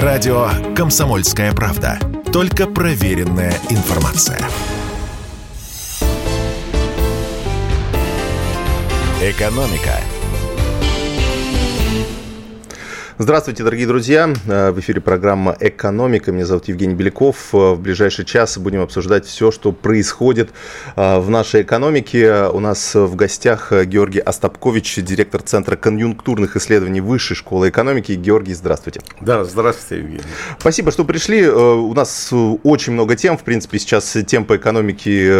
Радио «Комсомольская правда». Только проверенная информация. «Экономика» Здравствуйте, дорогие друзья. Э, в эфире программа «Экономика». Меня зовут Евгений Беляков. Э, в ближайший час будем обсуждать все, что происходит э, в нашей экономике. У нас в гостях Георгий Остапкович, директор Центра конъюнктурных исследований Высшей школы экономики. Георгий, здравствуйте. Да, здравствуйте, Евгений. Спасибо, что пришли. У нас очень много тем. В принципе, сейчас тем по экономике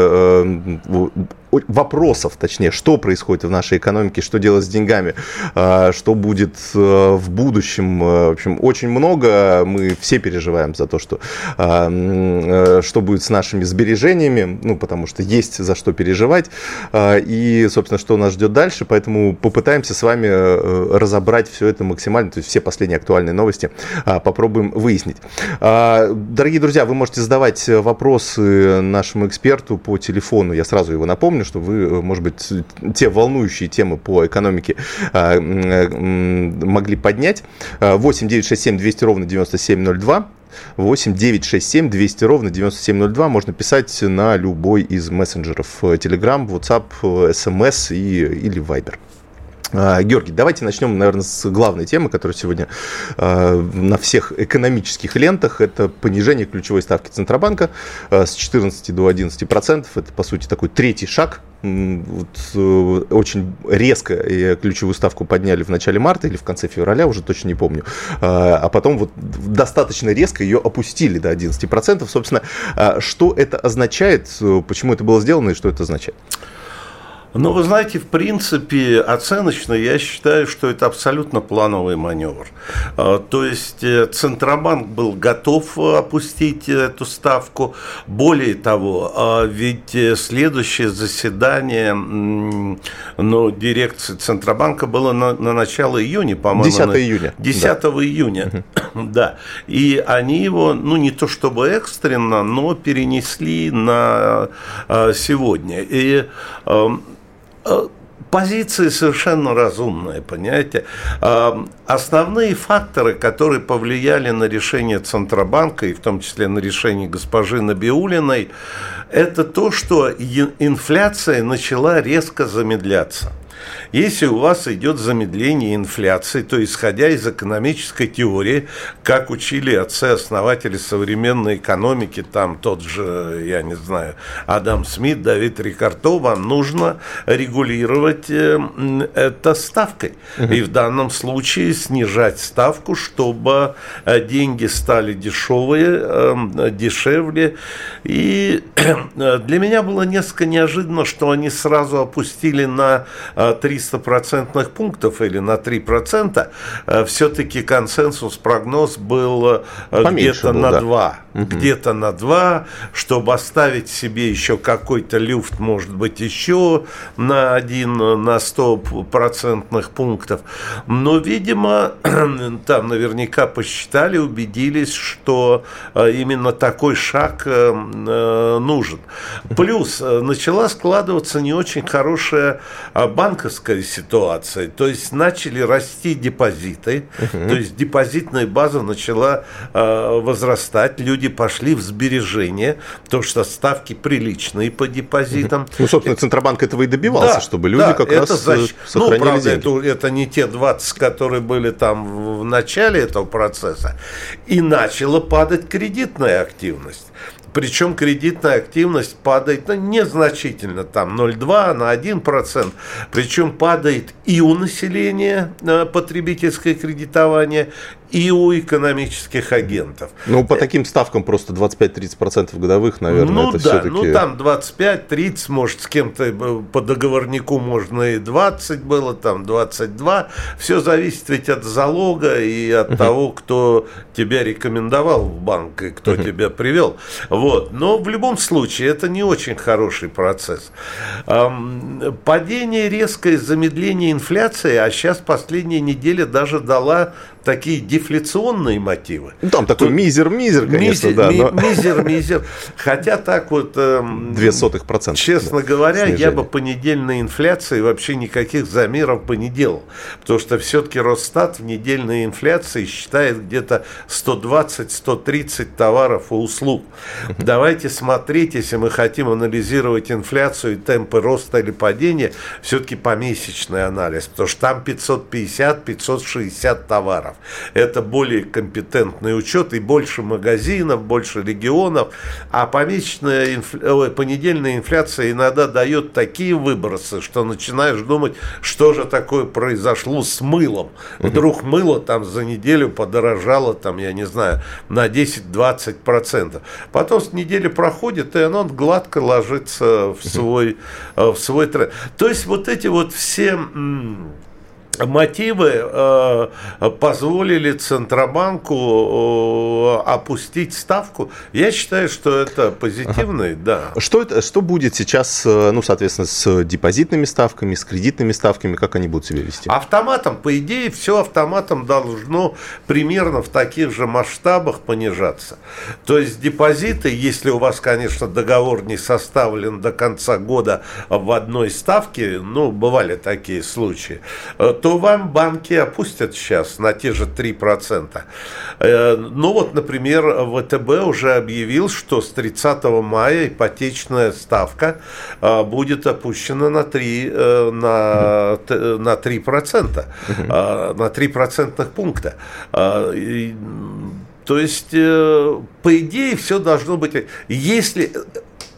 вопросов, точнее, что происходит в нашей экономике, что делать с деньгами, что будет в будущем. Э, в общем, очень много. Мы все переживаем за то, что, а, э, что будет с нашими сбережениями, ну, потому что есть за что переживать. А, и, собственно, что нас ждет дальше. Поэтому попытаемся с вами э, разобрать все это максимально, то есть все последние актуальные новости а, попробуем выяснить. Дорогие друзья, вы можете задавать вопросы нашему эксперту по телефону. Я сразу его напомню, что вы, может быть, те волнующие темы по экономике могли поднять. 8 967 200 ровно 9702. 8 967 200 ровно 9702. Можно писать на любой из мессенджеров Telegram, WhatsApp, SMS и, или Viber. А, Георгий, давайте начнем, наверное, с главной темы, которая сегодня а, на всех экономических лентах. Это понижение ключевой ставки Центробанка а, с 14 до 11 процентов. Это, по сути, такой третий шаг. Вот, э, очень резко ключевую ставку подняли в начале марта или в конце февраля, уже точно не помню. А потом вот достаточно резко ее опустили до 11 процентов. Собственно, что это означает, почему это было сделано и что это означает? Ну, вы знаете, в принципе, оценочно я считаю, что это абсолютно плановый маневр. А, то есть э, Центробанк был готов опустить эту ставку. Более того, а, ведь э, следующее заседание ну, дирекции Центробанка было на, на начало июня, по-моему. 10 июня. 10 да. июня, да. И они его, ну, не то чтобы экстренно, но перенесли на а, сегодня. И Э, позиции совершенно разумные, понимаете. Э, основные факторы, которые повлияли на решение Центробанка, и в том числе на решение госпожи Набиулиной, это то, что инфляция начала резко замедляться. Если у вас идет замедление инфляции, то исходя из экономической теории, как учили отцы-основатели современной экономики, там тот же, я не знаю, Адам Смит, Давид Рикарто, вам нужно регулировать э, это ставкой. И в данном случае снижать ставку, чтобы э, деньги стали дешевые, э, дешевле. И для меня было несколько неожиданно, что они сразу опустили на 300 процентных пунктов или на 3%, э, все-таки консенсус, прогноз был э, где-то на да. 2. Угу. Где-то на 2, чтобы оставить себе еще какой-то люфт, может быть, еще на 1, на 100 процентных пунктов. Но, видимо, там наверняка посчитали, убедились, что э, именно такой шаг нужен. Плюс начала складываться не очень хорошая банковская банковской ситуации. То есть начали расти депозиты, угу. то есть депозитная база начала э, возрастать, люди пошли в сбережения, то что ставки приличные по депозитам. Угу. Ну, собственно, Центробанк этого и добивался, да, чтобы люди да, как раз защ... Э, ну, сохранили ну, правда, деньги. Это, это не те 20, которые были там в начале этого процесса. И начала падать кредитная активность. Причем кредитная активность падает ну, незначительно, там 0,2 на 1%. Причем падает и у населения э, потребительское кредитование, и у экономических агентов. Ну, по таким ставкам просто 25-30% годовых, наверное, ну, это да, все-таки... Ну, там 25-30, может, с кем-то э, по договорнику можно и 20 было, там 22. Все зависит ведь от залога и от uh-huh. того, кто тебя рекомендовал в банк и кто uh-huh. тебя привел. Вот. Но в любом случае это не очень хороший процесс. Падение резкое замедление инфляции, а сейчас последняя неделя даже дала такие дефляционные мотивы. Ну, там такой мизер-мизер, конечно, мизер, да. Ми, но... Мизер-мизер. Хотя так вот... Эм, Две сотых процента. Честно да, говоря, снижение. я бы по недельной инфляции вообще никаких замеров бы не делал. Потому что все-таки Росстат в недельной инфляции считает где-то 120-130 товаров и услуг. Давайте смотреть, если мы хотим анализировать инфляцию и темпы роста или падения, все-таки помесячный анализ. Потому что там 550-560 товаров. Это более компетентный учет и больше магазинов, больше регионов. А помесячная инф... понедельная инфляция иногда дает такие выбросы, что начинаешь думать, что же такое произошло с мылом. Вдруг мыло там за неделю подорожало, там, я не знаю, на 10-20%. Потом с недели проходит, и оно гладко ложится в свой, э, в свой тренд. То есть вот эти вот все мотивы э, позволили Центробанку э, опустить ставку. Я считаю, что это позитивный, ага. да. Что, это, что будет сейчас, э, ну, соответственно, с депозитными ставками, с кредитными ставками, как они будут себя вести? Автоматом, по идее, все автоматом должно примерно в таких же масштабах понижаться. То есть депозиты, если у вас, конечно, договор не составлен до конца года в одной ставке, ну, бывали такие случаи, то вам банки опустят сейчас на те же 3%. Э, ну вот, например, ВТБ уже объявил, что с 30 мая ипотечная ставка э, будет опущена на 3, э, на, на 3%, на 3 процентных пункта. То есть, по идее, все должно быть... Если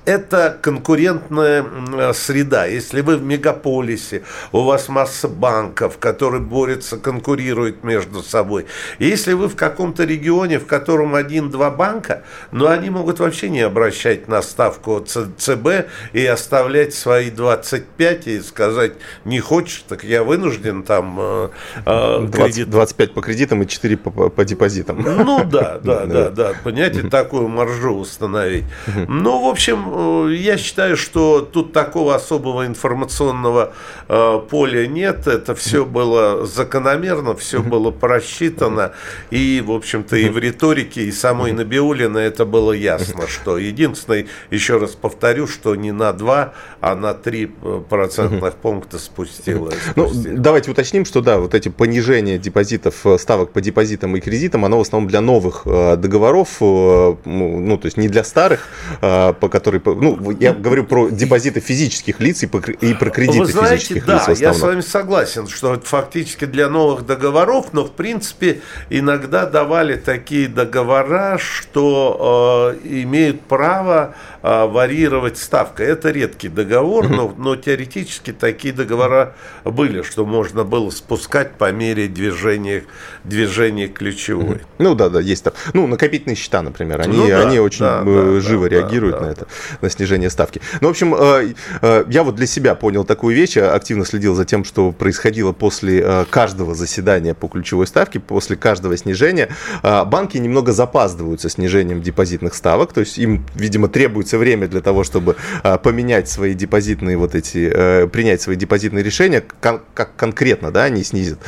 это конкурентная среда. Если вы в мегаполисе, у вас масса банков, которые борются, конкурируют между собой. если вы в каком-то регионе, в котором один-два банка, но они могут вообще не обращать на ставку ЦБ и оставлять свои 25 и сказать, не хочешь, так я вынужден там э, 20, э, кредит. 25 по кредитам и 4 по, по депозитам. Ну да, да, да, да, понимаете, такую маржу установить. Ну, в общем, Э, я считаю, что тут такого особого информационного э, поля нет. Это все было закономерно, все было просчитано. И, в общем-то, и в риторике, и самой Набиулина это было ясно, что единственное, еще раз повторю, что не на 2, а на 3 э, процентных пункта спустилась. Ну, давайте уточним, что да, вот эти понижения депозитов, ставок по депозитам и кредитам, оно в основном для новых договоров, ну, то есть не для старых, по которой ну, я говорю про депозиты физических лиц и, и про кредиты Вы знаете, физических да, лиц в основном. я с вами согласен, что это фактически для новых договоров, но в принципе иногда давали такие договора, что э, имеют право э, варьировать ставку. Это редкий договор, но, но теоретически такие договора были, что можно было спускать по мере движения, движения ключевой. Ну да, да, есть так. Ну, накопительные счета, например, они, ну, да, они очень да, э, живо да, реагируют да, на это, на снижение ставки. Ну, в общем, э, э, я вот для себя понял такую вещь, активно следил за тем, что происходило после каждого заседания по ключевой ставке, после каждого снижения. Банки немного запаздывают со снижением депозитных ставок, то есть им, видимо, требуется время для того, чтобы поменять свои депозитные вот эти, принять свои депозитные решения, как конкретно, да, они снизят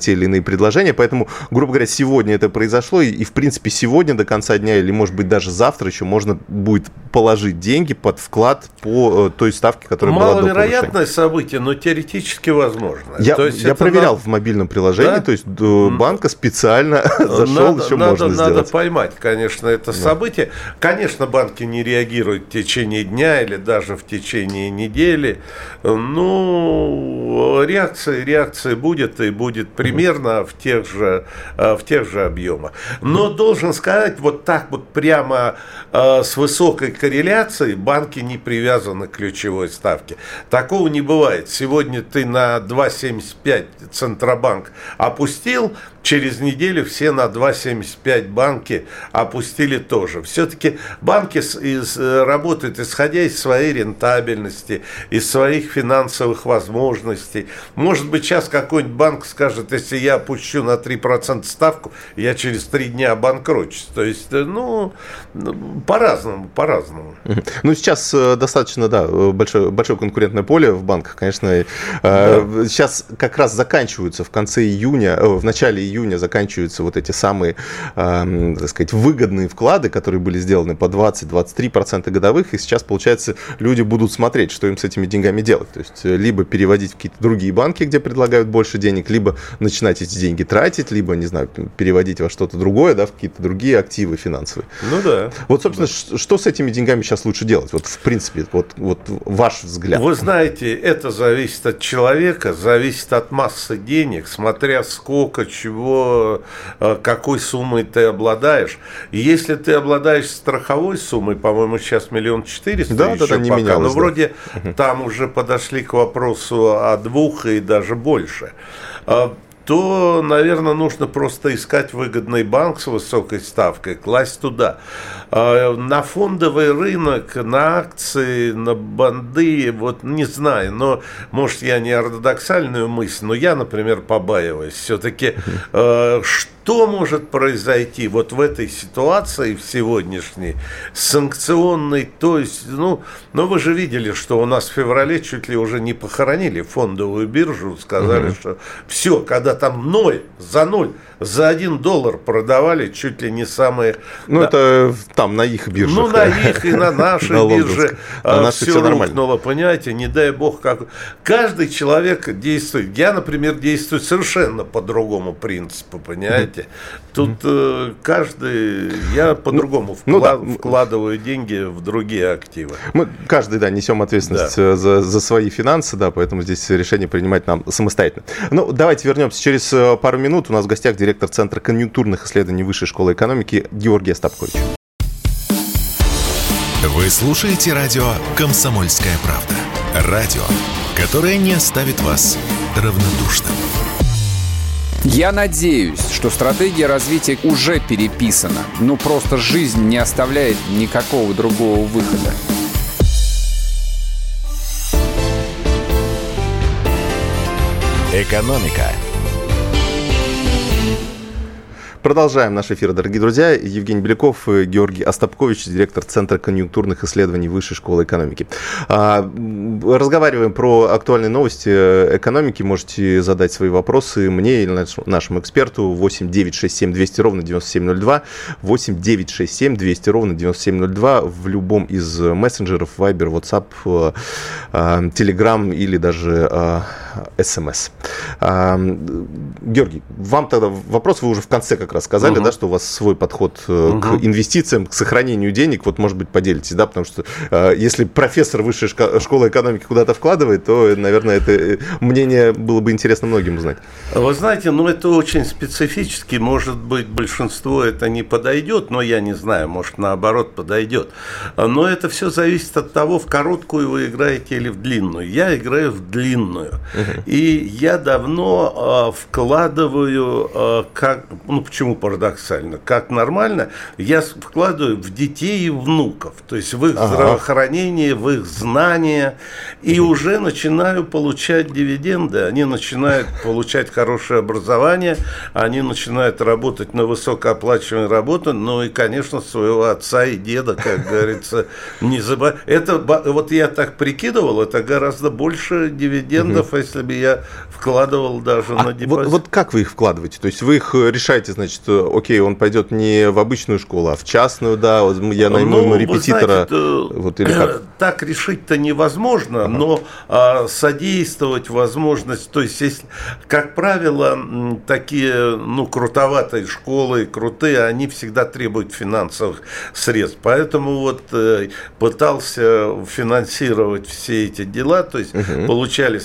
те или иные предложения. Поэтому, грубо говоря, сегодня это произошло, и, в принципе, сегодня до конца дня, или, может быть, даже завтра еще можно будет положить деньги под вклад по э, той ставке, которая была до Маловероятное событие, но теоретически возможно. Я, то есть я проверял надо... в мобильном приложении, да? то есть до банка специально зашел, надо, еще надо, можно надо сделать. поймать, конечно, это да. событие. Конечно, банки не реагируют в течение дня или даже в течение недели. Ну, реакция, реакция будет и будет примерно в тех же, э, в тех же объемах. Но должен сказать, вот так вот прямо э, с высокой корреляцией банки не привязаны к ключевой ставке. Такого не бывает. Сегодня ты на 2,75 Центробанк опустил, через неделю все на 2,75 банки опустили тоже. Все-таки банки из, работают исходя из своей рентабельности, из своих финансовых возможностей. Может быть, сейчас какой-нибудь банк скажет, если я опущу на 3% ставку, я через 3 дня обанкрочусь. То есть, ну, по-разному, по-разному. Ну, сейчас э, достаточно, да, большое, большое конкурентное поле в банках, конечно. Да. Сейчас как раз заканчиваются в конце июня, в начале июня заканчиваются вот эти самые, так сказать, выгодные вклады, которые были сделаны по 20-23% годовых, и сейчас, получается, люди будут смотреть, что им с этими деньгами делать. То есть, либо переводить в какие-то другие банки, где предлагают больше денег, либо начинать эти деньги тратить, либо, не знаю, переводить во что-то другое, да, в какие-то другие активы финансовые. Ну да. Вот, собственно, да. что с этими деньгами сейчас лучше делать? Вот, в принципе, вот, вот ваш взгляд. Вы знаете, это зависит от человека, зависит от массы денег, смотря сколько, чего, э, какой суммой ты обладаешь. И если ты обладаешь страховой суммой, по-моему, сейчас миллион четыреста да, да, да, не пока, менялось, но да. вроде там уже подошли к вопросу о двух и даже больше. А то, наверное, нужно просто искать выгодный банк с высокой ставкой, класть туда. А, на фондовый рынок, на акции, на банды, вот не знаю, но, может, я не ортодоксальную мысль, но я, например, побаиваюсь. Все-таки что что может произойти вот в этой ситуации, в сегодняшней, санкционной, то есть, ну, ну вы же видели, что у нас в феврале чуть ли уже не похоронили фондовую биржу, сказали, угу. что все, когда там ноль, за ноль, за один доллар продавали чуть ли не самые... Ну, да, это там, на их бирже. Ну, на их и на нашей на бирже а все, все рухнуло, понимаете, не дай бог как... Каждый человек действует, я, например, действую совершенно по другому принципу, понимаете? Тут э, каждый, я по-другому ну, вклад, ну, да. вкладываю деньги в другие активы. Мы каждый, да, несем ответственность да. Э, за, за свои финансы, да, поэтому здесь решение принимать нам самостоятельно. Ну, давайте вернемся через э, пару минут. У нас в гостях директор Центра конъюнктурных исследований Высшей школы экономики Георгий Остапкович. Вы слушаете радио «Комсомольская правда». Радио, которое не оставит вас равнодушным. Я надеюсь, что стратегия развития уже переписана, но просто жизнь не оставляет никакого другого выхода. Экономика Продолжаем наш эфир, дорогие друзья. Евгений Беляков, Георгий Остапкович, директор Центра конъюнктурных исследований Высшей школы экономики. А, разговариваем про актуальные новости экономики. Можете задать свои вопросы мне или нашему эксперту 8 967 200 ровно 9702, 8 967 200 ровно 9702 в любом из мессенджеров, Viber, WhatsApp, э, э, Telegram или даже SMS. Э, Георгий, вам тогда вопрос, вы уже в конце как раз сказали, угу. да, что у вас свой подход угу. к инвестициям, к сохранению денег, вот, может быть, поделитесь, да, потому что э, если профессор высшей школы экономики куда-то вкладывает, то, наверное, это э, мнение было бы интересно многим узнать. Вы знаете, ну, это очень специфически, может быть, большинство это не подойдет, но я не знаю, может, наоборот, подойдет. Но это все зависит от того, в короткую вы играете или в длинную. Я играю в длинную. Угу. И я давно э, вкладываю, э, как, ну, почему парадоксально? Как нормально, я вкладываю в детей и внуков, то есть в их ага. здравоохранение, в их знания, и угу. уже начинаю получать дивиденды, они начинают получать хорошее образование, они начинают работать на высокооплачиваемой работе, ну и, конечно, своего отца и деда, как говорится, не забывать. Это, вот я так прикидывал, это гораздо больше дивидендов, если бы я вкладывал даже а на депозит. Вот, вот как вы их вкладываете? То есть вы их решаете, значит, значит, окей, он пойдет не в обычную школу, а в частную, да, я найму ну, репетитора. Знаете, вот, или как? Так решить-то невозможно, ага. но а, содействовать возможность, то есть, если, как правило, такие, ну, крутоватые школы, крутые, они всегда требуют финансовых средств, поэтому вот э, пытался финансировать все эти дела, то есть, угу. получали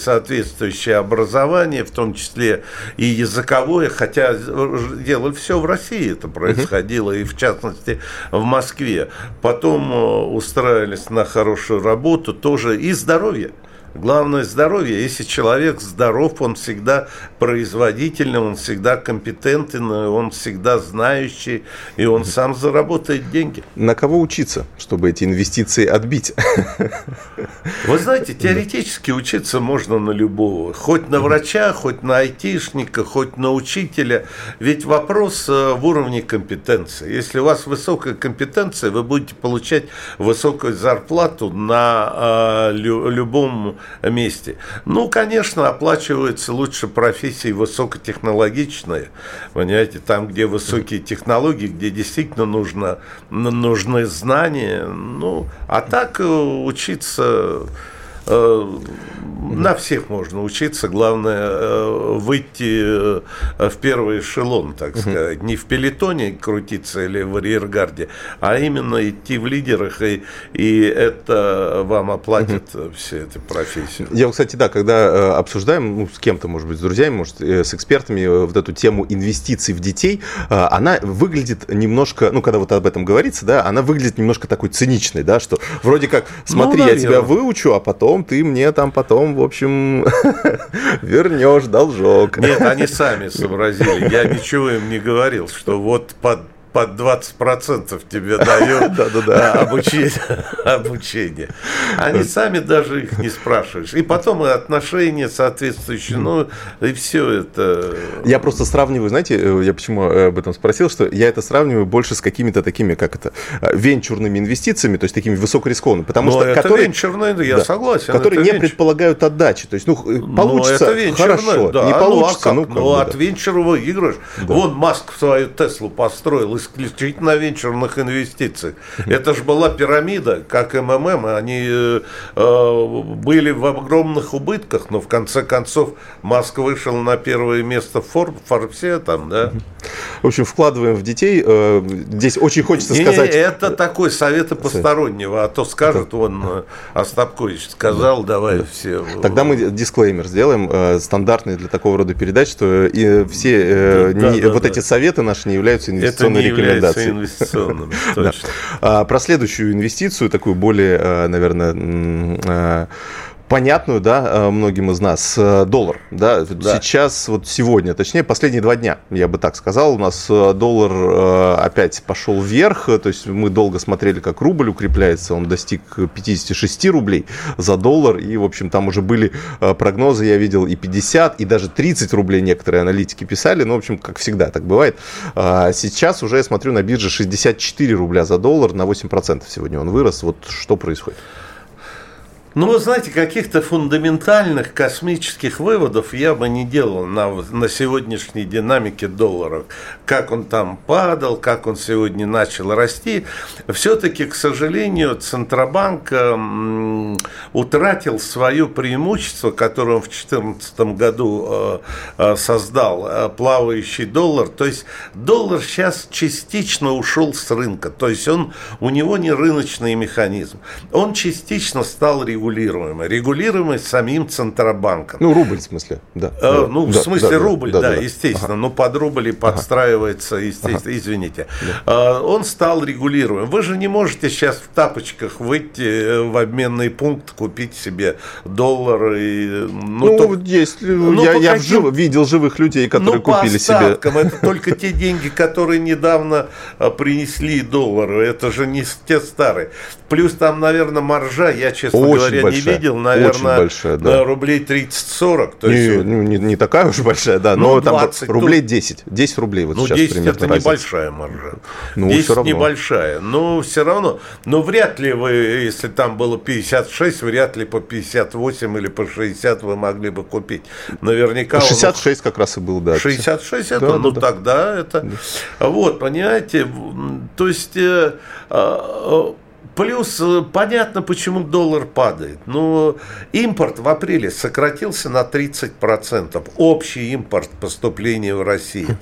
соответствующее образование, в том числе и языковое, хотя делали все в России это происходило, и в частности в Москве. Потом э, устраивались на хорошую работу тоже и здоровье. Главное здоровье. Если человек здоров, он всегда производительный, он всегда компетентен, он всегда знающий, и он сам заработает деньги. На кого учиться, чтобы эти инвестиции отбить? Вы знаете, теоретически учиться можно на любого. Хоть на врача, хоть на айтишника, хоть на учителя. Ведь вопрос э, в уровне компетенции. Если у вас высокая компетенция, вы будете получать высокую зарплату на э, любом месте. Ну, конечно, оплачиваются лучше профессии высокотехнологичные. Понимаете, там, где высокие технологии, где действительно нужно, нужны знания. Ну, а так э, учиться на всех можно учиться, главное э, выйти э, в первый эшелон, так сказать, не в пелетоне крутиться или в арьергарде, а именно идти в лидерах, и, и это вам оплатит все эти профессии. Я, кстати, да, когда обсуждаем ну, с кем-то, может быть, с друзьями, может, с экспертами вот эту тему инвестиций в детей, она выглядит немножко, ну, когда вот об этом говорится, да, она выглядит немножко такой циничной, да, что вроде как, смотри, ну, я тебя выучу, а потом потом ты мне там потом, в общем, вернешь должок. Нет, они сами сообразили. Я ничего им не говорил, что вот под под 20% тебе дают обучение, обучение. Они сами даже их не спрашиваешь. И потом и отношения соответствующие, ну и все это. Я просто сравниваю, знаете, э, я почему об этом спросил, что я это сравниваю больше с какими-то такими, как это, э, венчурными инвестициями, то есть такими высокорискованными, потому Но что это которые, венчурные, я да, согласен. Которые не венчур. предполагают отдачи, то есть, ну, получится хорошо, да, не получится, ну, а ну, ну от да. венчура выигрываешь. Да. Вон Маск свою Теслу построил исключительно венчурных инвестиций. Это же была пирамида, как МММ, они э, э, были в огромных убытках, но в конце концов Маск вышел на первое место в Форбсе, там, да. В общем, вкладываем в детей. Э, здесь очень хочется не, сказать... это такой советы постороннего, а то скажет, он э, Остапкович сказал, давай да. все... Тогда мы дисклеймер сделаем, стандартный для такого рода передач, что и все да, не, да, вот эти советы наши не являются инвестиционной инвестиционным. Точно. А, про следующую инвестицию, такую более, а, наверное, а, понятную, да, э, многим из нас, э, доллар, да, да, сейчас, вот сегодня, точнее, последние два дня, я бы так сказал, у нас э, доллар опять пошел вверх, то есть мы долго смотрели, как рубль укрепляется, он достиг 56 рублей за доллар, и, в общем, там уже были прогнозы, я видел, и 50, и даже 30 рублей некоторые аналитики писали, ну, в общем, как всегда так бывает. Сейчас уже я смотрю на бирже 64 рубля за доллар, на 8% сегодня он вырос, вот что происходит? Ну, вы знаете, каких-то фундаментальных космических выводов я бы не делал на, на сегодняшней динамике доллара. Как он там падал, как он сегодня начал расти. Все-таки, к сожалению, Центробанк э, утратил свое преимущество, которое он в 2014 году э, э, создал, э, плавающий доллар. То есть доллар сейчас частично ушел с рынка. То есть он, у него не рыночный механизм. Он частично стал регулировать регулируемый. Регулируемый самим Центробанком. Ну, рубль в смысле, да. Э, ну, да, в смысле да, рубль, да, да, да, да естественно. Ага. Ну, под рубль и подстраивается, естественно, ага. извините. Да. Э, он стал регулируемым. Вы же не можете сейчас в тапочках выйти э, в обменный пункт, купить себе доллар. И, ну, ну то, есть, ну, я, я каким... жив, видел живых людей, которые ну, купили себе. Это только те деньги, которые недавно э, принесли доллары. Это же не те старые. Плюс там, наверное, маржа, я, честно Очень говоря, большая, не видел, наверное, большая, да. рублей 30-40. То не, ну, не, не такая уж большая, да, но ну, 20, там рублей 10, 10 рублей вот ну, сейчас 10 это разница. небольшая маржа. Ну, 10 все равно. небольшая, но все равно. Но вряд ли вы, если там было 56, вряд ли по 58 или по 60 вы могли бы купить. Наверняка... 66 он... как раз и был, да. 66 это, да, ну да, тогда это... Да. Вот, понимаете, то есть... Э, э, Плюс э, понятно, почему доллар падает. Но импорт в апреле сократился на 30%. Общий импорт поступления в Россию.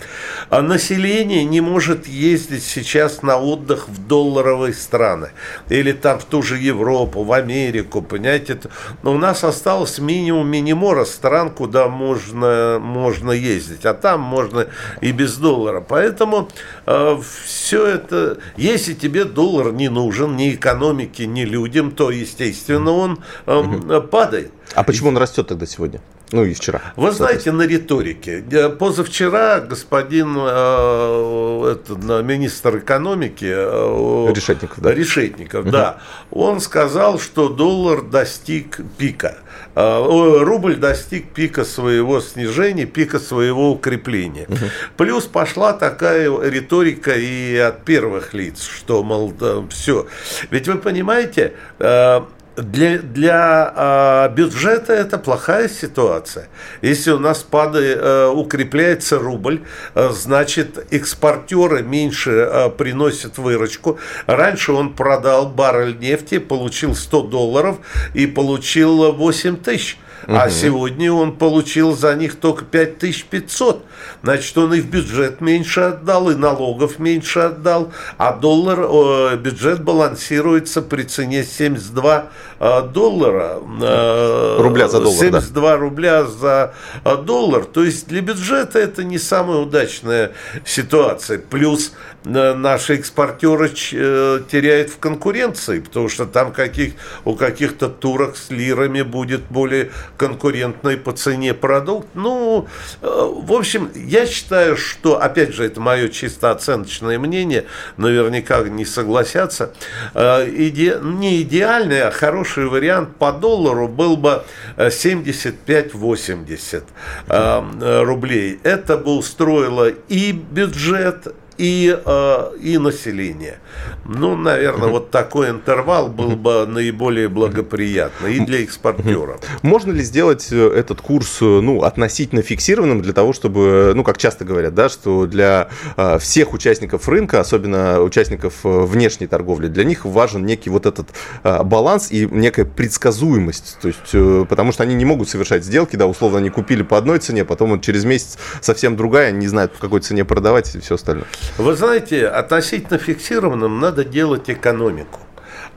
А население не может ездить сейчас на отдых в долларовые страны. Или там в ту же Европу, в Америку. Понимаете? Но у нас осталось минимум минимора стран, куда можно, можно ездить. А там можно и без доллара. Поэтому э, все это, если тебе доллар не нужен ни экономике, ни людям, то, естественно, он э, падает. А почему он растет тогда сегодня? Ну и вчера. Вы знаете, на риторике. Позавчера господин э, это, министр экономики э, Решетников, да, Решетников, угу. да, он сказал, что доллар достиг пика. Э, рубль достиг пика своего снижения, пика своего укрепления. Угу. Плюс пошла такая риторика и от первых лиц, что, мол, да, все. Ведь вы понимаете, э, для, для э, бюджета это плохая ситуация. Если у нас падает, э, укрепляется рубль, э, значит экспортеры меньше э, приносят выручку. Раньше он продал баррель нефти, получил 100 долларов и получил 8 тысяч. Угу. А сегодня он получил за них только 5500. Значит, он и в бюджет меньше отдал, и налогов меньше отдал. А доллар, э, бюджет балансируется при цене 72 э, доллара. Э, рубля за доллар, 72 да. рубля за э, доллар. То есть для бюджета это не самая удачная ситуация. Плюс наши экспортеры э, теряют в конкуренции, потому что там каких, у каких-то турок с лирами будет более конкурентный по цене продукт. Ну, э, в общем, я считаю, что, опять же, это мое чисто оценочное мнение, наверняка не согласятся, э, иде, не идеальный, а хороший вариант по доллару был бы 75-80 э, рублей. Это бы устроило и бюджет, и, э, и население. Ну, наверное, вот такой интервал был бы наиболее благоприятный и для экспортеров. Можно ли сделать э, этот курс э, ну, относительно фиксированным для того, чтобы, ну, как часто говорят, да, что для э, всех участников рынка, особенно участников внешней торговли, для них важен некий вот этот баланс и некая предсказуемость. То есть, потому что они не могут совершать сделки, да, условно, они купили по одной цене, потом вот через месяц совсем другая, они не знают, по какой цене продавать и все остальное. Вы знаете, относительно фиксированным надо делать экономику.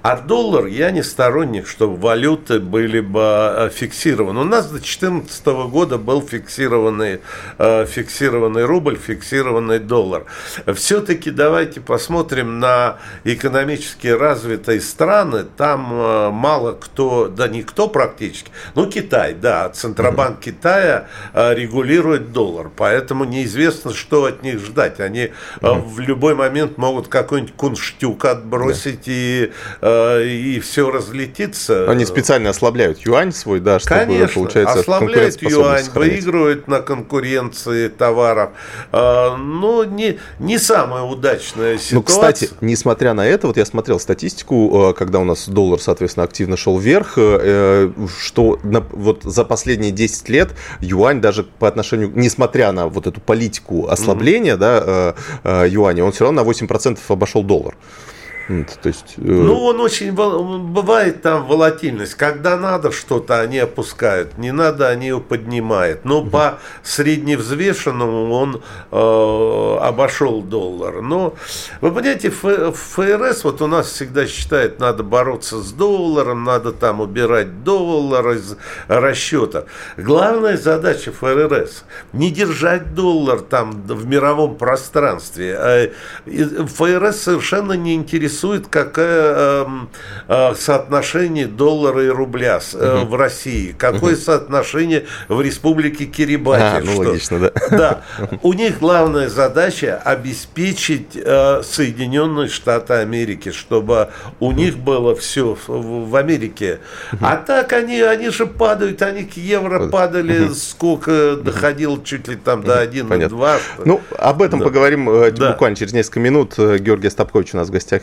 А доллар я не сторонник, чтобы валюты были бы э, фиксированы. У нас до 2014 года был фиксированный, э, фиксированный рубль, фиксированный доллар. Все-таки давайте посмотрим на экономически развитые страны. Там э, мало кто, да никто практически, ну Китай, да, Центробанк. Китая регулирует доллар, поэтому неизвестно, что от них ждать. Они в любой момент могут какой-нибудь кунштюк отбросить и и все разлетится. Они специально ослабляют юань свой, да, чтобы Конечно, получается ослабляют юань, выигрывают на конкуренции товаров. А, но не, не самая удачная ситуация. Ну, кстати, несмотря на это, вот я смотрел статистику, э, когда у нас доллар, соответственно, активно шел вверх, э, что вот за последние 10 лет юань даже по отношению, несмотря на вот эту политику ослабления, mm-hmm. да, э, юаня, он все равно на 8% обошел доллар. То есть, э... Ну, он очень бывает там волатильность. Когда надо что-то, они опускают, не надо, они его поднимают. Но угу. по средневзвешенному он э, обошел доллар. Но вы понимаете, ФРС вот у нас всегда считает, надо бороться с долларом, надо там убирать доллар из расчета. Главная задача ФРС не держать доллар там в мировом пространстве. А ФРС совершенно не интересует интересует, какое э, э, соотношение доллара и рубля э, угу. в России, какое угу. соотношение в республике Кирибати. А, ну, что, логично, да. Да. У них главная задача обеспечить э, Соединенные Штаты Америки, чтобы у них было все в, в Америке. А так они, они же падают, они к евро падали, сколько доходил чуть ли там до 1,2. Ну, об этом да. поговорим да. буквально через несколько минут. Георгий Стопкович у нас в гостях.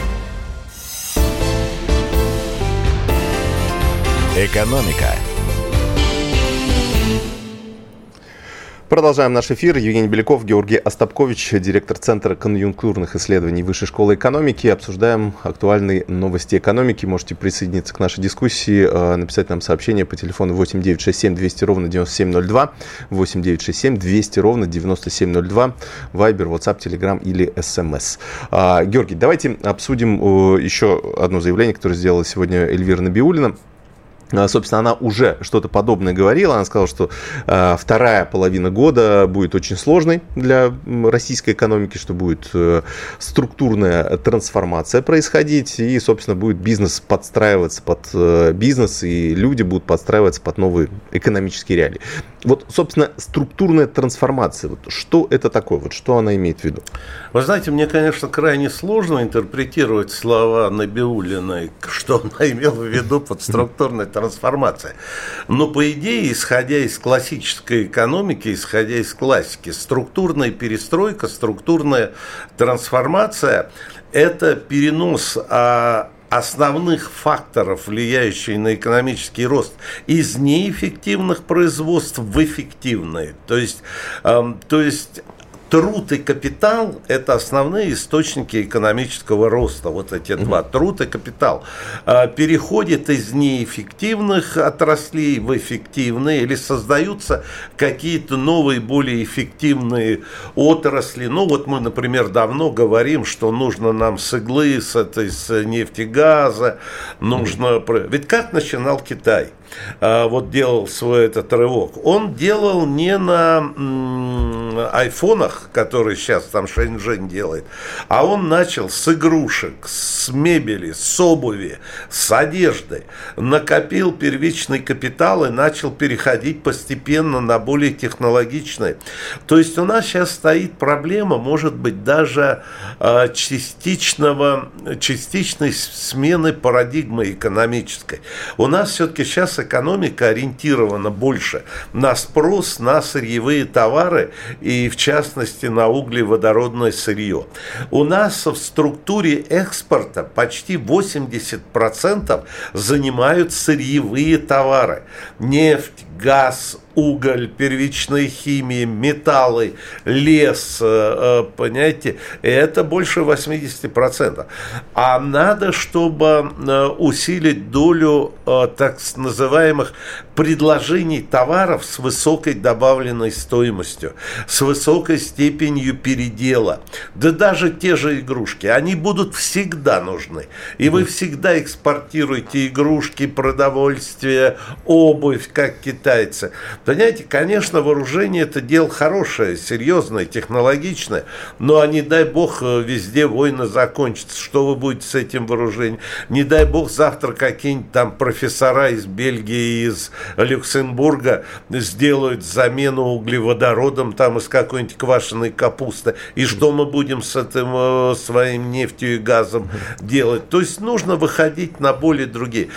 Экономика. Продолжаем наш эфир. Евгений Беляков, Георгий Остапкович, директор Центра конъюнктурных исследований Высшей школы экономики. Обсуждаем актуальные новости экономики. Можете присоединиться к нашей дискуссии, э, написать нам сообщение по телефону 8967 200 ровно 9702, 8967 200 ровно 9702, Вайбер, WhatsApp, Telegram или СМС. А, Георгий, давайте обсудим э, еще одно заявление, которое сделала сегодня Эльвира Набиулина. А, собственно, она уже что-то подобное говорила. Она сказала, что э, вторая половина года будет очень сложной для российской экономики, что будет э, структурная трансформация происходить, и, собственно, будет бизнес подстраиваться под э, бизнес, и люди будут подстраиваться под новые экономические реалии. Вот, собственно, структурная трансформация, вот что это такое, вот что она имеет в виду? Вы знаете, мне, конечно, крайне сложно интерпретировать слова Набиулиной, что она имела в виду под структурной трансформацией. Но по идее, исходя из классической экономики, исходя из классики, структурная перестройка, структурная трансформация – это перенос а, основных факторов, влияющих на экономический рост, из неэффективных производств в эффективные. То есть, э, то есть труд и капитал – это основные источники экономического роста. Вот эти два. Труд и капитал. А, переходит из неэффективных отраслей в эффективные или создаются какие-то новые, более эффективные отрасли. Ну, вот мы, например, давно говорим, что нужно нам с иглы, с, этой, с нефтегаза, нужно... Ведь как начинал Китай? А, вот делал свой этот рывок, он делал не на айфонах, которые сейчас там Шэньчжэнь делает, а он начал с игрушек, с мебели, с обуви, с одежды, накопил первичный капитал и начал переходить постепенно на более технологичные. То есть у нас сейчас стоит проблема, может быть, даже а, частичного, частичной смены парадигмы экономической. У нас все-таки сейчас экономика ориентирована больше на спрос на сырьевые товары и, в частности, на углеводородное сырье. У нас в структуре экспорта почти 80% занимают сырьевые товары. Нефть, газ, уголь, первичная химия, металлы, лес, э, э, понимаете, это больше 80%. А надо, чтобы э, усилить долю так называемых предложений товаров с высокой добавленной стоимостью, с высокой степенью передела. Да даже те же игрушки, они будут всегда нужны. И вы всегда экспортируете игрушки, продовольствие, обувь, как китайцы. Понимаете, конечно, вооружение это дело хорошее, серьезное, технологичное, но не дай бог э, везде война закончится. Что вы будете с этим вооружением? Не дай бог завтра какие-нибудь там профессора из Бельгии, из Люксембурга сделают замену углеводородом там из какой-нибудь квашеной капусты. И что мы будем с этим э, своим нефтью и газом делать? То есть нужно выходить на более другие.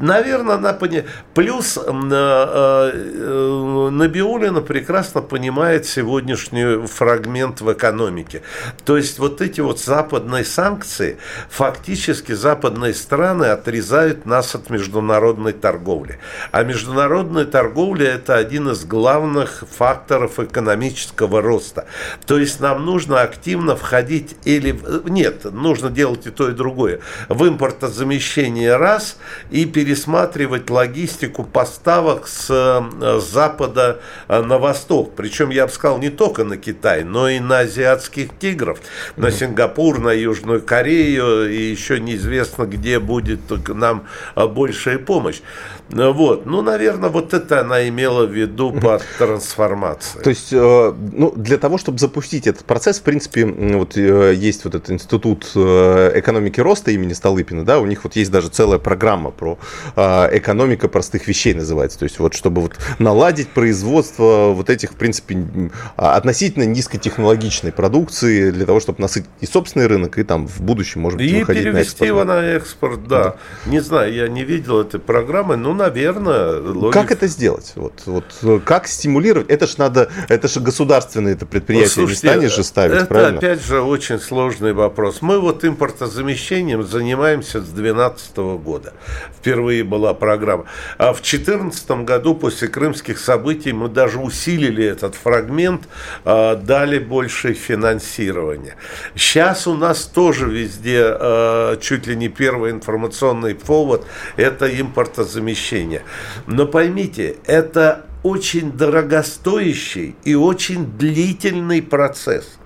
Наверное, она понимает. Плюс э, э, Набиулина прекрасно понимает сегодняшний фрагмент в экономике. То есть вот эти вот западные санкции, фактически западные страны отрезают нас от международной торговли. А международная торговля – это один из главных факторов экономического роста. То есть нам нужно активно входить или... Нет, нужно делать и то, и другое. В импортозамещение раз и пересматривать логистику поставок с э, запада э, на восток. Причем, я бы сказал, не только на Китай, но и на азиатских тигров, на Сингапур, на Южную Корею, и еще неизвестно, где будет нам э, большая помощь. Вот. Ну, наверное, вот это она имела в виду под трансформацией. То есть, ну, для того, чтобы запустить этот процесс, в принципе, вот есть вот этот институт экономики роста имени Столыпина, да, у них вот есть даже целая программа про экономика простых вещей называется. То есть, вот чтобы вот наладить производство вот этих, в принципе, относительно низкотехнологичной продукции для того, чтобы насытить и собственный рынок, и там в будущем, может быть, и выходить на экспорт. его на экспорт, да. да. Не знаю, я не видел этой программы, но, наверное, логик... Как это сделать? Вот, вот, как стимулировать? Это же надо, это же государственное это предприятие, Слушайте, не станешь же ставить, это, правильно? опять же, очень сложный вопрос. Мы вот импортозамещением занимаемся с 2012 года. Впервые была программа. А в 2014 году после крымских событий мы даже усилили этот фрагмент, э, дали больше финансирования. Сейчас у нас тоже везде э, чуть ли не первый информационный повод – это импортозамещение. Но поймите, это очень дорогостоящий и очень длительный процесс.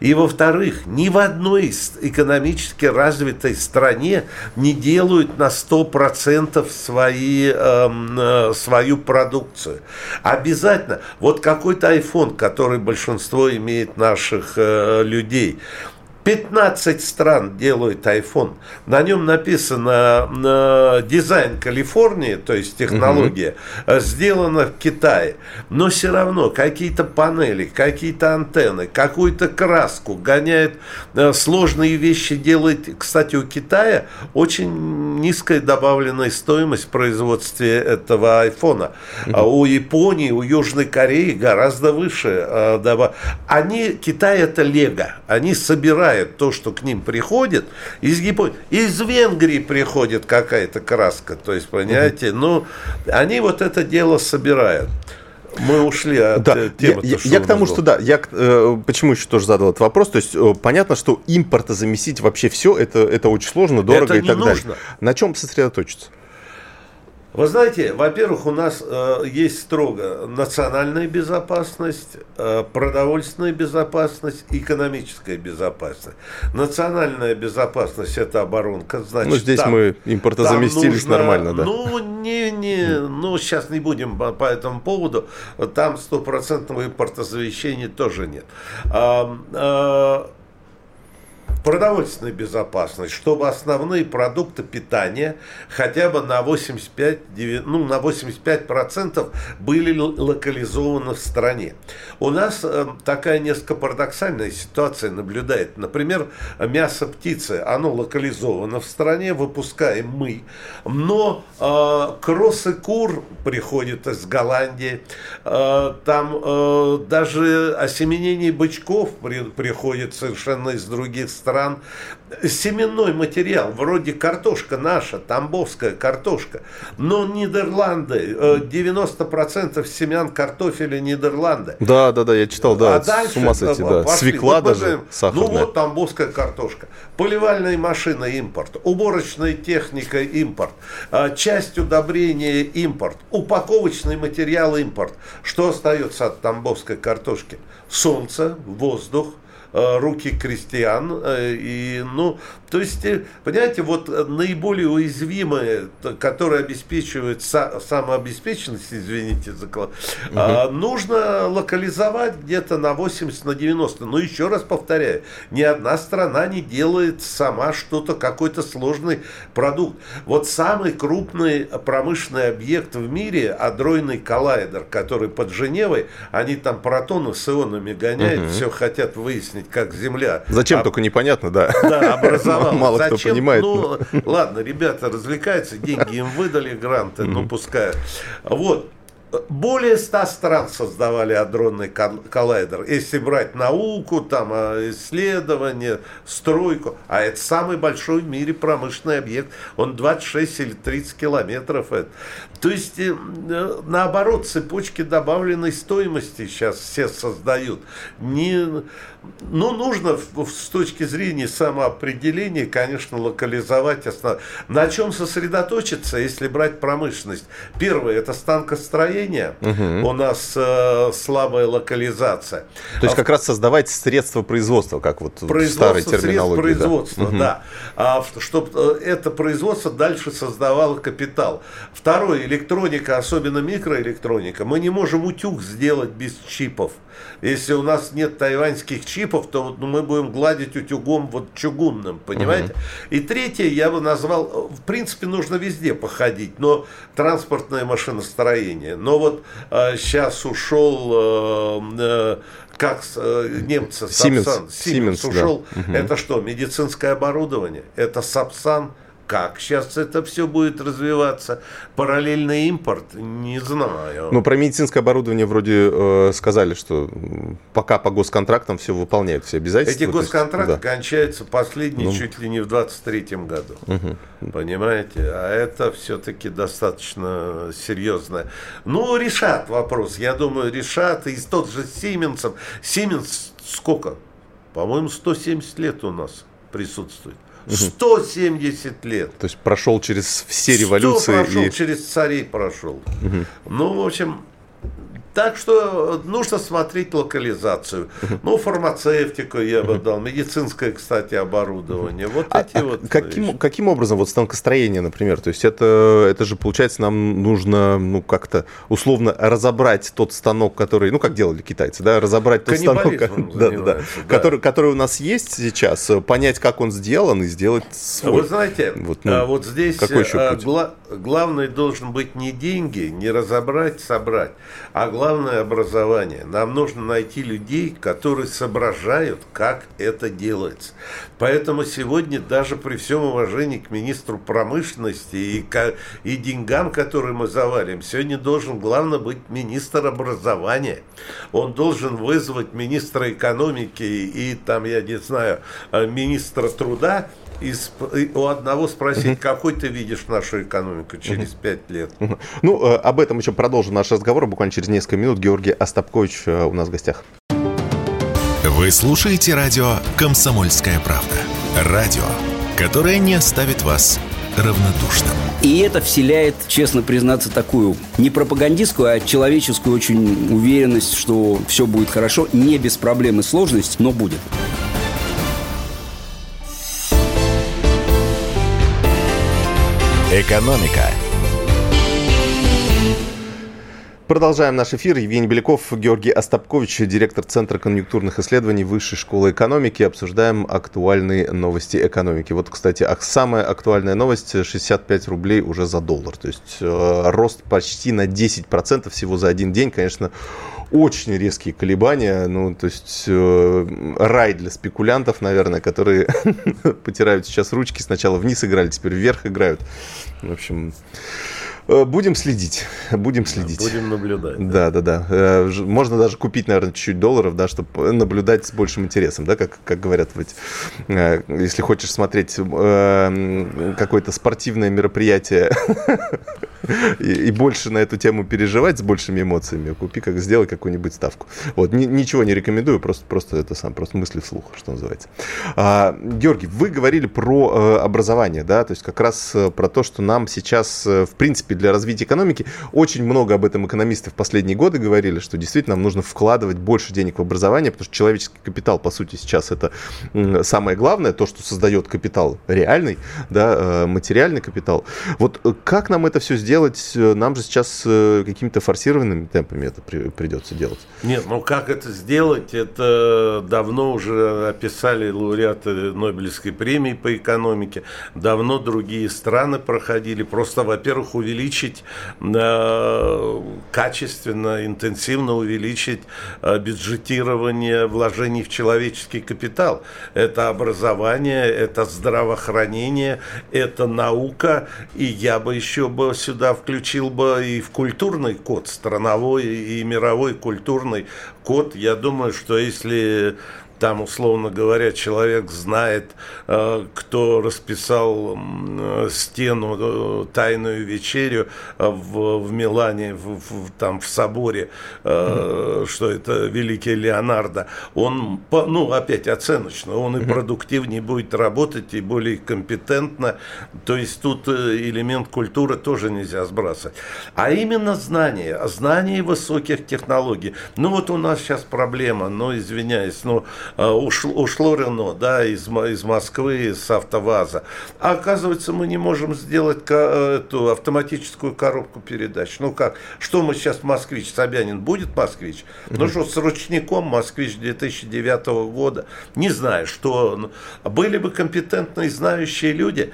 И во-вторых, ни в одной экономически развитой стране не делают на 100% свои, эм, э, свою продукцию. Обязательно, вот какой-то iPhone, который большинство имеет наших э, людей, 15 стран делают iPhone. На нем написано э, дизайн Калифорнии, то есть технология, угу. сделана в Китае. Но все равно какие-то панели, какие-то антенны, какую-то краску гоняет, э, сложные вещи делает. Кстати, у Китая очень низкая добавленная стоимость в производстве этого айфона. Угу. А у Японии, у Южной Кореи гораздо выше. Э, они, Китай это лего, они собирают собирают то, что к ним приходит, из Японии, из Венгрии приходит какая-то краска, то есть, понимаете, ну, они вот это дело собирают. Мы ушли от да. Э, темы. Я, я, я к тому, что да, я э, почему еще тоже задал этот вопрос. То есть э, понятно, что импорта заместить вообще все это, это очень сложно, дорого это и так нужно. далее. На чем сосредоточиться? Вы знаете, во-первых, у нас э, есть строго национальная безопасность, э, продовольственная безопасность, экономическая безопасность. Национальная безопасность – это оборонка. Значит, ну, здесь там, мы импортозаместились нужно, нормально, да? Ну, не, не, ну, сейчас не будем по, по этому поводу. Там стопроцентного импортозамещения тоже нет. А, а, продовольственная безопасность, чтобы основные продукты питания хотя бы на 85, ну, на 85% были локализованы в стране. У нас э, такая несколько парадоксальная ситуация наблюдает. Например, мясо птицы, оно локализовано в стране, выпускаем мы, но э, кроссы кур приходят из Голландии, э, там э, даже осеменение бычков при, приходит совершенно из других стран, стран. Семенной материал, вроде картошка наша, тамбовская картошка, но Нидерланды, 90% э, семян картофеля Нидерланды. Да, да, да, я читал, да, а дальше, с ума сойти, да. Пошли. Свекла вот даже сахарная. Ну вот тамбовская картошка. Поливальные машины импорт, уборочная техника импорт, а, часть удобрения импорт, упаковочный материал импорт. Что остается от тамбовской картошки? Солнце, воздух, руки крестьян. Э, и, ну, то есть, э, понимаете, вот наиболее уязвимые, которые обеспечивают самообеспеченность, извините за угу. нужно локализовать где-то на 80, на 90. Но еще раз повторяю, ни одна страна не делает сама что-то, какой-то сложный продукт. Вот самый крупный промышленный объект в мире, адройный коллайдер, который под Женевой, они там протоны с ионами гоняют, угу. все хотят выяснить, выяснить, как Земля... Зачем а, только непонятно, да. Да, образовалась. Мало Зачем? кто понимает. Ну, ладно, ребята развлекаются, деньги им выдали, гранты, ну пускай. Вот, более ста стран создавали адронный коллайдер. Если брать науку, там, а, исследования, стройку, а это самый большой в мире промышленный объект, он 26 или 30 километров. То есть, э, наоборот, цепочки добавленной стоимости сейчас все создают. Не, ну, нужно с точки зрения самоопределения, конечно, локализовать основ... На чем сосредоточиться, если брать промышленность? Первое – это станкостроение. Угу. У нас э, слабая локализация. То есть, а, как раз создавать средства производства, как вот в старой терминологии. производства, да. да. А, чтобы э, это производство дальше создавало капитал. Второе – электроника, особенно микроэлектроника. Мы не можем утюг сделать без чипов. Если у нас нет тайваньских чипов, то вот, ну, мы будем гладить утюгом вот чугунным, понимаете? Угу. И третье я бы назвал, в принципе, нужно везде походить, но транспортное машиностроение. Но вот э, сейчас ушел э, э, как э, немцы, Сапсан, Siemens, Siemens ушел. Да. Это что, медицинское оборудование? Это Сапсан, как сейчас это все будет развиваться? Параллельный импорт? Не знаю. Ну, про медицинское оборудование вроде э, сказали, что пока по госконтрактам все выполняют, все обязательства. Эти госконтракты есть, да. кончаются последние ну, чуть ли не в 23 году. Угу. Понимаете? А это все-таки достаточно серьезно. Ну, решат вопрос. Я думаю, решат. И тот же Сименсом. Сименс сколько? По-моему, 170 лет у нас присутствует. 170 лет. То есть прошел через все революции. прошел, и... через царей прошел. Ну, в общем, так что нужно смотреть локализацию. Ну, фармацевтику я бы дал, медицинское, кстати, оборудование. Вот а, эти а вот. Каким, каким образом, вот станкостроение, например, то есть это, это же, получается, нам нужно, ну, как-то условно разобрать тот станок, который, ну, как делали китайцы, да, разобрать тот станок, да, да, да. Который, который у нас есть сейчас, понять, как он сделан и сделать свой. Вы знаете, вот, ну, а вот здесь какой еще а, путь? Гла- главный должен быть не деньги, не разобрать, собрать, а главное главное образование. Нам нужно найти людей, которые соображают, как это делается. Поэтому сегодня даже при всем уважении к министру промышленности и, и деньгам, которые мы завалим, сегодня должен главное быть министр образования. Он должен вызвать министра экономики и там, я не знаю, э, министра труда, из, у одного спросить, угу. какой ты видишь нашу экономику через пять лет. Угу. Ну, э, об этом еще продолжим наш разговор буквально через несколько минут. Георгий Остапкович э, у нас в гостях. Вы слушаете радио «Комсомольская правда». Радио, которое не оставит вас равнодушным. И это вселяет, честно признаться, такую не пропагандистскую, а человеческую очень уверенность, что все будет хорошо, не без проблем и сложностей, но будет. Экономика. Продолжаем наш эфир. Евгений Беляков, Георгий Остапкович, директор Центра конъюнктурных исследований Высшей школы экономики. Обсуждаем актуальные новости экономики. Вот, кстати, самая актуальная новость – 65 рублей уже за доллар. То есть э, рост почти на 10% всего за один день. Конечно, очень резкие колебания. Ну, то есть э, рай для спекулянтов, наверное, которые потирают сейчас ручки. Сначала вниз играли, теперь вверх играют. В общем, Э, будем следить, будем следить. Будем наблюдать. Да, да, да. да. Э, можно даже купить, наверное, чуть-чуть долларов, да, чтобы наблюдать с большим интересом, да, как, как говорят, ведь, э, если хочешь смотреть какое-то спортивное мероприятие и, больше на эту тему переживать с большими эмоциями, купи, как сделай какую-нибудь ставку. Вот, ни, ничего не рекомендую, просто, просто это сам, просто мысли вслух, что называется. А, Георгий, вы говорили про образование, да, то есть как раз про то, что нам сейчас, в принципе, для развития экономики. Очень много об этом экономисты в последние годы говорили, что действительно нам нужно вкладывать больше денег в образование, потому что человеческий капитал, по сути, сейчас это самое главное, то, что создает капитал реальный, да, э, материальный капитал. Вот э, как нам это все сделать? Нам же сейчас э, какими-то форсированными темпами это придется делать. Нет, ну как это сделать, это давно уже описали лауреаты Нобелевской премии по экономике, давно другие страны проходили. Просто, во-первых, увеличить э, качественно, интенсивно увеличить э, бюджетирование вложений в человеческий капитал. Это образование, это здравоохранение, это наука, и я бы еще бы сюда включил бы и в культурный код, страновой и мировой культурный код. Я думаю, что если там, условно говоря, человек знает, э, кто расписал стену, э, тайную вечерю э, в, в Милане, в, в, там в соборе, mm-hmm. что это великий Леонардо, он, ну, опять оценочно, он и продуктивнее будет работать, и более компетентно. То есть тут элемент культуры тоже нельзя сбрасывать. А именно знание, знание высоких технологий. Ну вот у нас сейчас проблема, но извиняюсь, но ушло, ушло Рено, да, из, из Москвы, с АвтоВАЗа. А оказывается, мы не можем сделать эту автоматическую коробку передач. Ну как, что мы сейчас, Москвич, Собянин будет Москвич? Ну что, с ручником Москвич 2009 года? Не знаю, что. Были бы компетентные, знающие люди,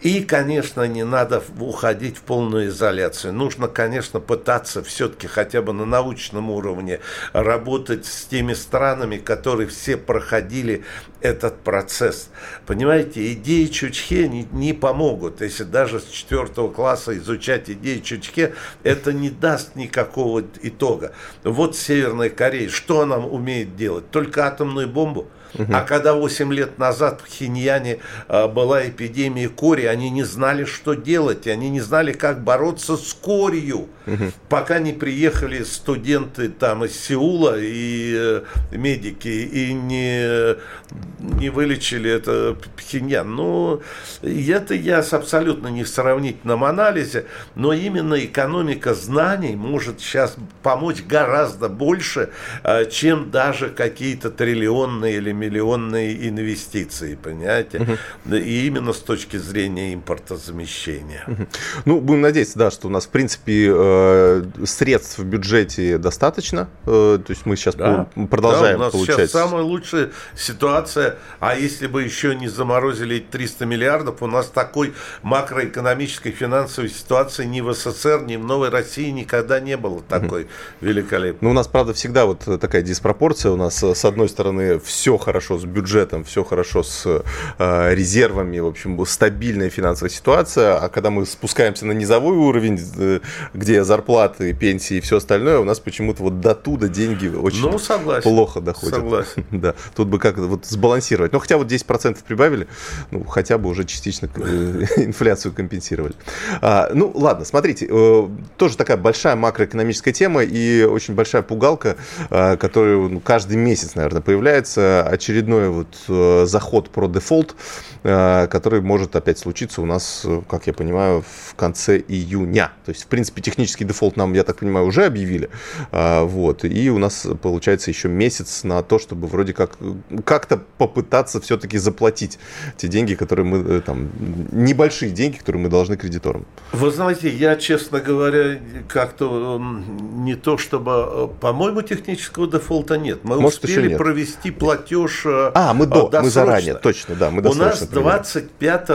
И, конечно, не надо уходить в полную изоляцию. Нужно, конечно, пытаться все-таки хотя бы на научном уровне работать с теми странами, которые все проходили этот процесс. Понимаете, идеи Чучхе не, не помогут. Если даже с четвертого класса изучать идеи Чучхе, это не даст никакого итога. Вот Северная Корея, что она умеет делать? Только атомную бомбу? Угу. А когда 8 лет назад в Хиньяне а, была эпидемия кори, они не знали, что делать, они не знали, как бороться с корью, угу. пока не приехали студенты там из Сеула и э, медики и не, не вылечили это Хиньян. Ну, это я абсолютно не в сравнительном анализе, но именно экономика знаний может сейчас помочь гораздо больше, а, чем даже какие-то триллионные или миллионные инвестиции, понимаете? Угу. И именно с точки зрения импортозамещения. Угу. Ну, будем надеяться, да, что у нас, в принципе, э, средств в бюджете достаточно. Э, то есть мы сейчас да. продолжаем да, у нас получать... сейчас самая лучшая ситуация. А если бы еще не заморозили 300 миллиардов, у нас такой макроэкономической финансовой ситуации ни в СССР, ни в Новой России никогда не было такой угу. великолепной. Ну, у нас, правда, всегда вот такая диспропорция. У нас, с одной стороны, все хорошо с бюджетом, все хорошо с э, резервами, в общем, стабильная финансовая ситуация, а когда мы спускаемся на низовой уровень, э, где зарплаты, пенсии и все остальное, у нас почему-то вот до туда деньги очень ну, согласен, плохо доходят. Согласен. Да, тут бы как вот сбалансировать. Ну, хотя вот 10% прибавили, ну, хотя бы уже частично э, инфляцию компенсировали. А, ну, ладно, смотрите, э, тоже такая большая макроэкономическая тема и очень большая пугалка, э, которая ну, каждый месяц, наверное, появляется очередной вот э, заход про дефолт, э, который может опять случиться у нас, э, как я понимаю, в конце июня. То есть, в принципе, технический дефолт нам, я так понимаю, уже объявили. Вот. И у нас получается еще месяц на то, чтобы вроде как как-то попытаться все-таки заплатить те деньги, которые мы там, небольшие деньги, которые мы должны кредиторам. Вы знаете, я, честно говоря, как-то не то чтобы, по-моему, технического дефолта нет. Мы Может, успели провести платеж уж э, А, мы до, досрочно. мы заранее, точно, да, мы У нас 25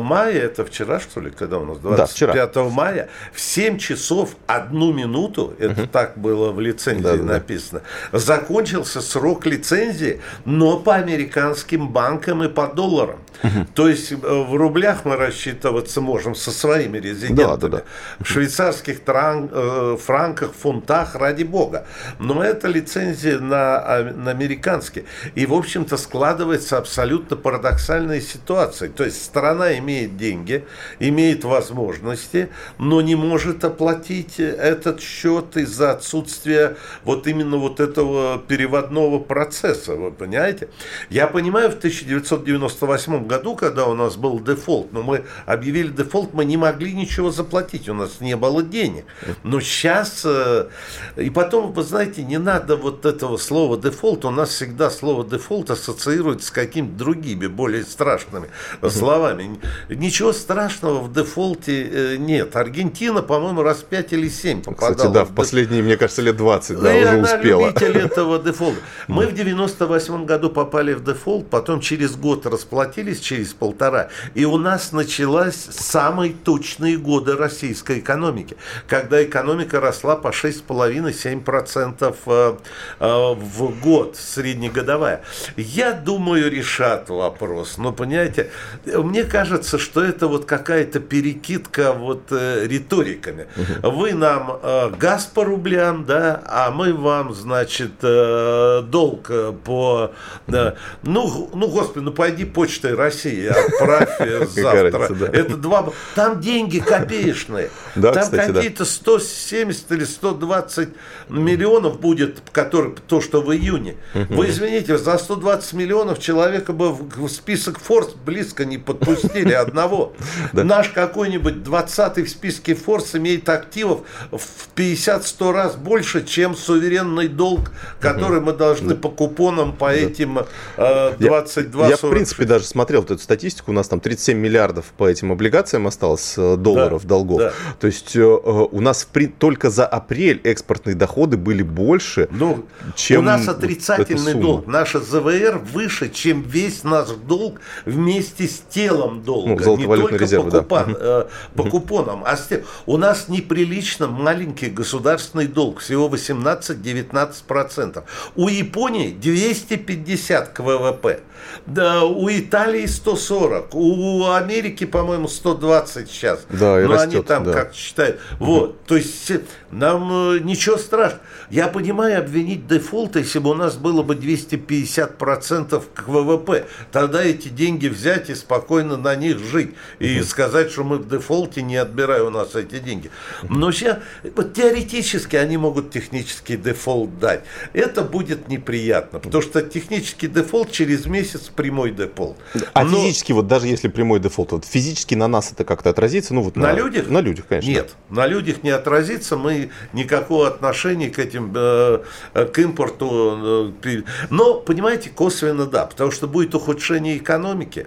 мая, это вчера, что ли, когда у нас? 25 да, мая, в 7 часов 1 минуту, это угу. так было в лицензии да, написано, да. закончился срок лицензии, но по американским банкам и по долларам. Угу. То есть э, в рублях мы рассчитываться можем со своими резидентами. Да, да, да. В швейцарских тран, э, франках, фунтах, ради бога. Но это лицензия на, а, на американские. И, в общем-то, складывается абсолютно парадоксальная ситуация. То есть страна имеет деньги, имеет возможности, но не может оплатить этот счет из-за отсутствия вот именно вот этого переводного процесса. Вы понимаете? Я понимаю, в 1998 году, когда у нас был дефолт, но мы объявили дефолт, мы не могли ничего заплатить, у нас не было денег. Но сейчас, э, и потом, вы знаете, не надо вот этого слова дефолт, у нас всегда слово дефолт ассоциируется с какими-то другими, более страшными словами. Ничего страшного в дефолте э, нет. Аргентина, по-моему, раз 5 или 7 попадала. Кстати, да, в, последние, мне кажется, лет 20, да, и уже она успела. любитель этого дефолта. Мы в 98 году попали в дефолт, потом через год расплатились, через полтора, и у нас началась самые точные годы российской экономики, когда экономика росла по 6,5-7% э, э, в год, среднегодовая. Я думаю, решат вопрос. Но, понимаете, мне кажется, что это вот какая-то перекидка вот э, риториками. Вы нам э, газ по рублям, да, а мы вам, значит, э, долг э, по... Э, ну, ну, господи, ну пойди почтой России, отправь завтра. Это два... Там деньги копеечные. Там какие-то 170 или 120 миллионов будет, который, то, что в июне. Вы извините, за 120 миллионов человека бы в список Форс близко не подпустили одного. Наш какой-нибудь 20-й в списке Форс имеет активов в 50-100 раз больше, чем суверенный долг, который мы должны по купонам по этим 22 Я, в принципе, даже смотрел эту статистику. У нас там 37 миллиардов по этим облигациям осталось э, долларов долгов. То есть э, у нас только за апрель экспортные доходы были больше, ну, чем у нас отрицательный долг. Наша РЗВР выше, чем весь наш долг вместе с телом долга. Ну, не только резервы, по, купон, да. э, по купонам, а с тем, у нас неприлично маленький государственный долг, всего 18-19%. У Японии 250 к ВВП. Да, у Италии 140, у Америки, по-моему, 120 сейчас. Да, и Но растет, они там да. как считают. Вот, то есть э, нам э, ничего страшного. Я понимаю обвинить дефолт, если бы у нас было бы 250% к ВВП. Тогда эти деньги взять и спокойно на них жить. И сказать, что мы в дефолте, не отбирая у нас эти деньги. Но сейчас, вот теоретически они могут технический дефолт дать. Это будет неприятно, потому что технический дефолт через месяц прямой дефолт. А Но- физически, вот даже если прямой дефолт, вот физически на нас это как-то отразится? Ну, вот На людях? На людях, конечно. Нет, на людях не отразится. Мы никакого отношения к этим, э, к импорту. э, Но, понимаете, косвенно да, потому что будет ухудшение экономики.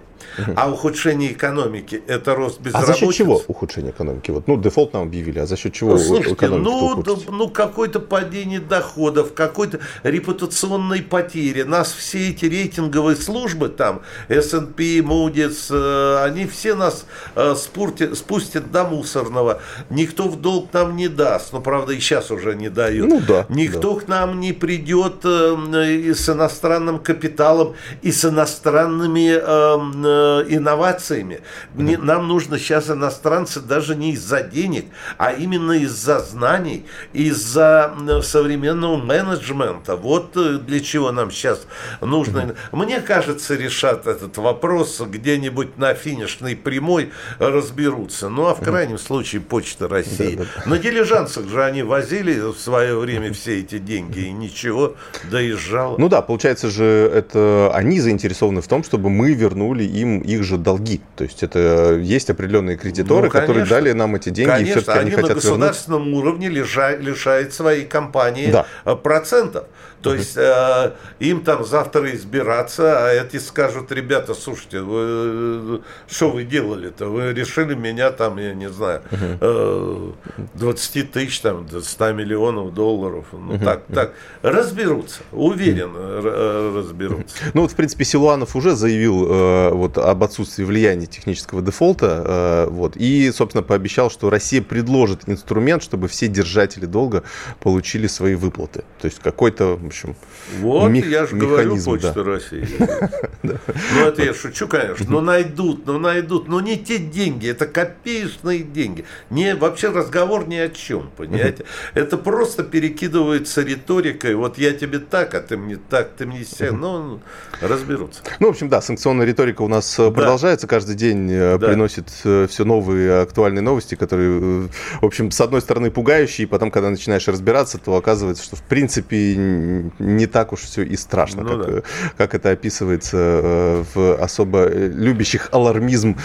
А ухудшение экономики – это рост А безработицы. за счет чего ухудшение экономики? Вот, ну, дефолт нам объявили, а за счет чего Слушайте, ну, ухудшится? да, ну какое-то падение доходов, какой-то репутационной потери. Нас все эти рейтинговые службы там, S&P, Moody's, э, они все нас э, спурти- спустят до мусорного. Никто в долг нам не даст. Ну, правда, и сейчас уже не дают. Ну да, Никто к нам не придет э, с иностранным капиталом и с иностранными инновациями. Не- нам нужно сейчас иностранцы даже не из-за денег, а именно из-за знаний, из-за э, современного менеджмента. Вот э, для чего нам сейчас нужно. Мне кажется, решат этот вопрос где-нибудь на финишной прямой разберутся. Ну, а в крайнем случае Почта России. На дилижансах же они возили в свое время все эти деньги, и ничего, доезжало. Ну да, получается же, это они заинтересованы в том, чтобы мы вернули им их же долги. То есть это есть определенные кредиторы, Ну, которые конечно. дали нам эти деньги, и Конечно, все-таки они, они на хотят вернуть. государственном уровне лежа- лишают своей компании Да. э, процентов. То есть э, им там завтра избираться, а эти скажут, ребята, слушайте, вы, э, что вы делали-то? Вы решили меня там, я не знаю, э, 20 тысяч, там, до 100 миллионов долларов. Ну так, так, разберутся, уверен, э, разберутся. Ну вот, в принципе, Силуанов уже заявил э, вот, об отсутствии влияния технического дефолта. э, вот, и, собственно, пообещал, что Россия предложит инструмент, чтобы все держатели долга получили свои выплаты. То есть какой-то, общем, Вот, мех- я же говорю, Почта да. России. Ну, это я шучу, конечно. Но найдут, но найдут. Но не те деньги, это копеечные деньги. Не, вообще разговор ни о чем, понимаете? Это просто перекидывается риторикой. Вот я тебе так, а ты мне так, ты мне все. Ну, разберутся. Ну, в общем, да, санкционная риторика у нас э, продолжается. Каждый день э, приносит все новые актуальные новости, которые, э, в общем, с одной стороны пугающие, и потом, когда начинаешь разбираться, то оказывается, что, в принципе, не так уж все и страшно, Ну как, да. э, как это описывается э, в особо э, любящих алармизм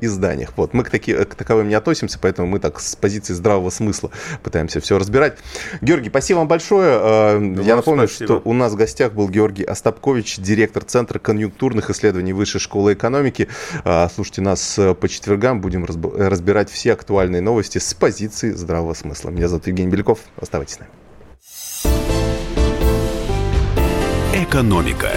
изданиях. Вот. Мы к, таки, к таковым не относимся, поэтому мы так с позиции здравого смысла пытаемся все разбирать. Георгий, спасибо вам большое. Э, Я вам напомню, спасибо. что у нас в гостях был Георгий Остапкович, директор Центра конъюнктурных исследований Высшей школы экономики. Слушайте нас по четвергам, будем разб- разбирать все актуальные новости с позиции здравого смысла. Меня зовут Евгений Беляков. Оставайтесь с нами. «Экономика»